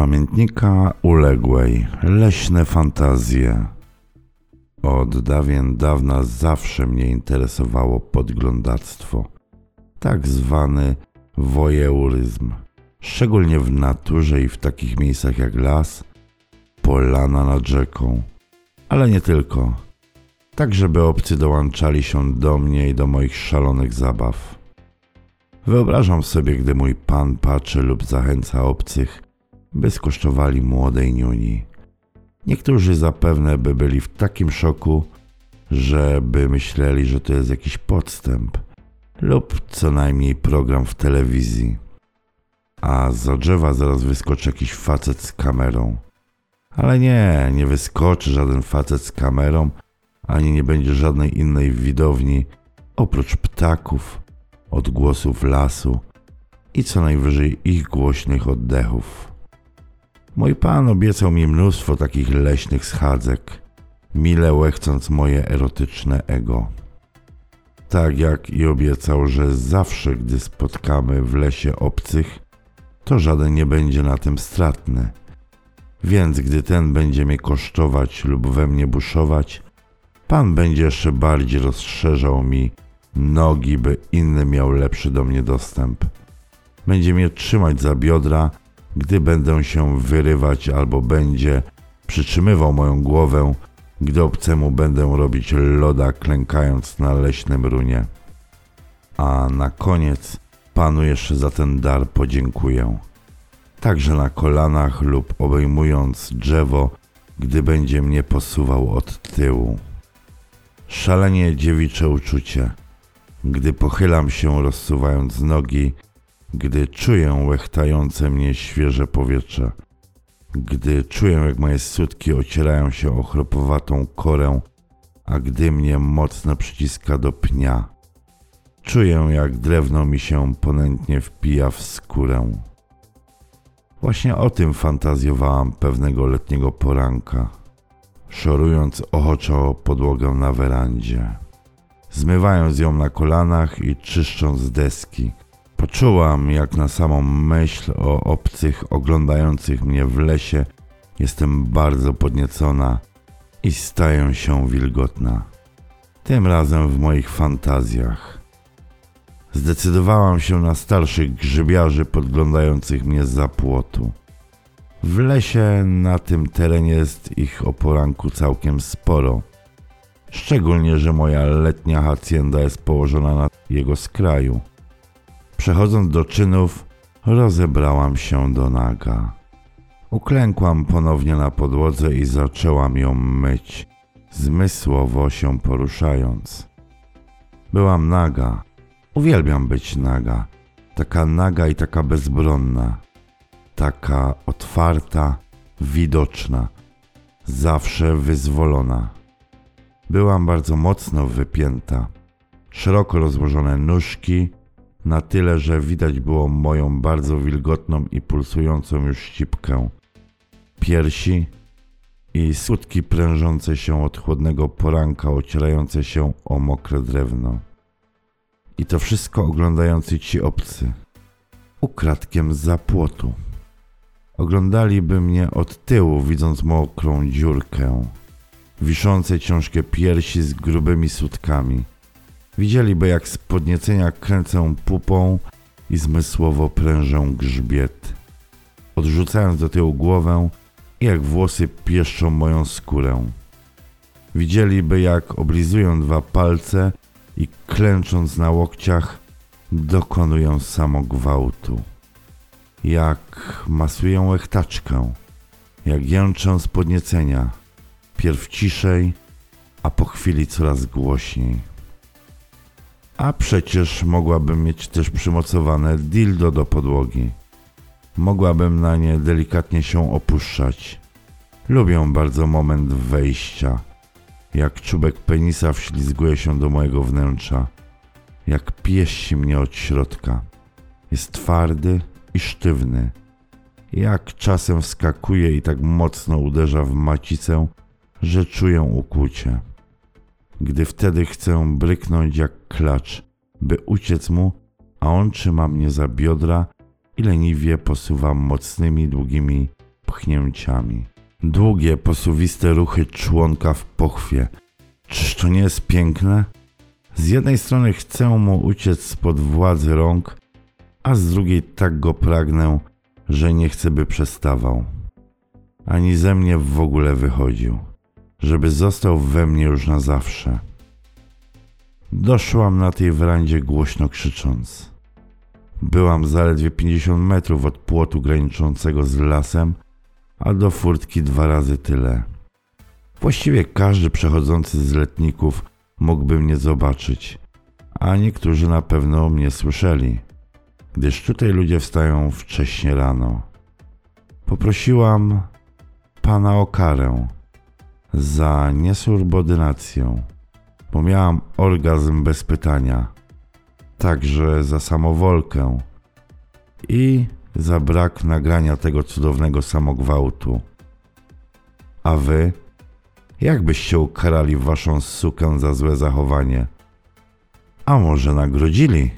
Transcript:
pamiętnika uległej leśne fantazje. Od dawien dawna zawsze mnie interesowało podglądactwo, tak zwany wojeuryzm, szczególnie w naturze i w takich miejscach jak las, polana nad rzeką, ale nie tylko, tak żeby obcy dołączali się do mnie i do moich szalonych zabaw. Wyobrażam sobie, gdy mój pan patrzy lub zachęca obcych, by skosztowali młodej niuni. Niektórzy zapewne by byli w takim szoku, że by myśleli, że to jest jakiś podstęp lub co najmniej program w telewizji. A za drzewa zaraz wyskoczy jakiś facet z kamerą. Ale nie, nie wyskoczy żaden facet z kamerą, ani nie będzie żadnej innej widowni oprócz ptaków, odgłosów lasu i co najwyżej ich głośnych oddechów. Mój pan obiecał mi mnóstwo takich leśnych schadzek, mile łechcąc moje erotyczne ego. Tak jak i obiecał, że zawsze, gdy spotkamy w lesie obcych, to żaden nie będzie na tym stratny. Więc gdy ten będzie mnie kosztować lub we mnie buszować, pan będzie jeszcze bardziej rozszerzał mi nogi, by inny miał lepszy do mnie dostęp. Będzie mnie trzymać za biodra, gdy będę się wyrywać, albo będzie przytrzymywał moją głowę, gdy obcemu będę robić loda, klękając na leśnym runie. A na koniec panu jeszcze za ten dar podziękuję. Także na kolanach lub obejmując drzewo, gdy będzie mnie posuwał od tyłu. Szalenie dziewicze uczucie, gdy pochylam się rozsuwając nogi, gdy czuję łechtające mnie świeże powietrze, gdy czuję jak moje sutki ocierają się o chropowatą korę, a gdy mnie mocno przyciska do pnia. Czuję jak drewno mi się ponętnie wpija w skórę. Właśnie o tym fantazjowałam pewnego letniego poranka, szorując ochoczo podłogę na werandzie, zmywając ją na kolanach i czyszcząc deski. Poczułam, jak na samą myśl o obcych oglądających mnie w lesie jestem bardzo podniecona i staję się wilgotna. Tym razem w moich fantazjach. Zdecydowałam się na starszych grzybiarzy podglądających mnie za płotu. W lesie na tym terenie jest ich o poranku całkiem sporo. Szczególnie, że moja letnia hacienda jest położona na jego skraju. Przechodząc do czynów, rozebrałam się do naga. Uklękłam ponownie na podłodze i zaczęłam ją myć, zmysłowo się poruszając. Byłam naga. Uwielbiam być naga. Taka naga i taka bezbronna. Taka otwarta, widoczna. Zawsze wyzwolona. Byłam bardzo mocno wypięta. Szeroko rozłożone nóżki, na tyle, że widać było moją bardzo wilgotną i pulsującą już ścipkę, piersi i skutki prężące się od chłodnego poranka, ocierające się o mokre drewno. I to wszystko oglądający ci obcy, ukradkiem za płotu. Oglądaliby mnie od tyłu, widząc mokrą dziurkę, wiszące ciężkie piersi z grubymi sutkami – Widzieliby, jak z podniecenia kręcę pupą i zmysłowo prężę grzbiet, odrzucając do tyłu głowę i jak włosy pieszczą moją skórę. Widzieliby, jak oblizują dwa palce i klęcząc na łokciach, dokonują samogwałtu. Jak masują łechtaczkę, jak jęczą z podniecenia, pierw ciszej, a po chwili coraz głośniej. A przecież mogłabym mieć też przymocowane dildo do podłogi. Mogłabym na nie delikatnie się opuszczać. Lubię bardzo moment wejścia. Jak czubek penisa wślizguje się do mojego wnętrza. Jak pieści mnie od środka. Jest twardy i sztywny. Jak czasem wskakuje i tak mocno uderza w macicę, że czuję ukłucie gdy wtedy chcę bryknąć jak klacz, by uciec mu, a on trzyma mnie za biodra i leniwie posuwa mocnymi, długimi pchnięciami. Długie, posuwiste ruchy członka w pochwie. Czyż to nie jest piękne? Z jednej strony chcę mu uciec spod władzy rąk, a z drugiej tak go pragnę, że nie chcę, by przestawał. Ani ze mnie w ogóle wychodził, żeby został we mnie już na zawsze. Doszłam na tej werandzie głośno krzycząc. Byłam zaledwie 50 metrów od płotu graniczącego z lasem, a do furtki dwa razy tyle. Właściwie każdy przechodzący z letników mógłby mnie zobaczyć, a niektórzy na pewno mnie słyszeli, gdyż tutaj ludzie wstają wcześnie rano. Poprosiłam pana o karę za niesubordynację, bo miałam orgazm bez pytania, także za samowolkę i za brak nagrania tego cudownego samogwałtu. A wy? Jak byście ukarali waszą sukę za złe zachowanie? A może nagrodzili?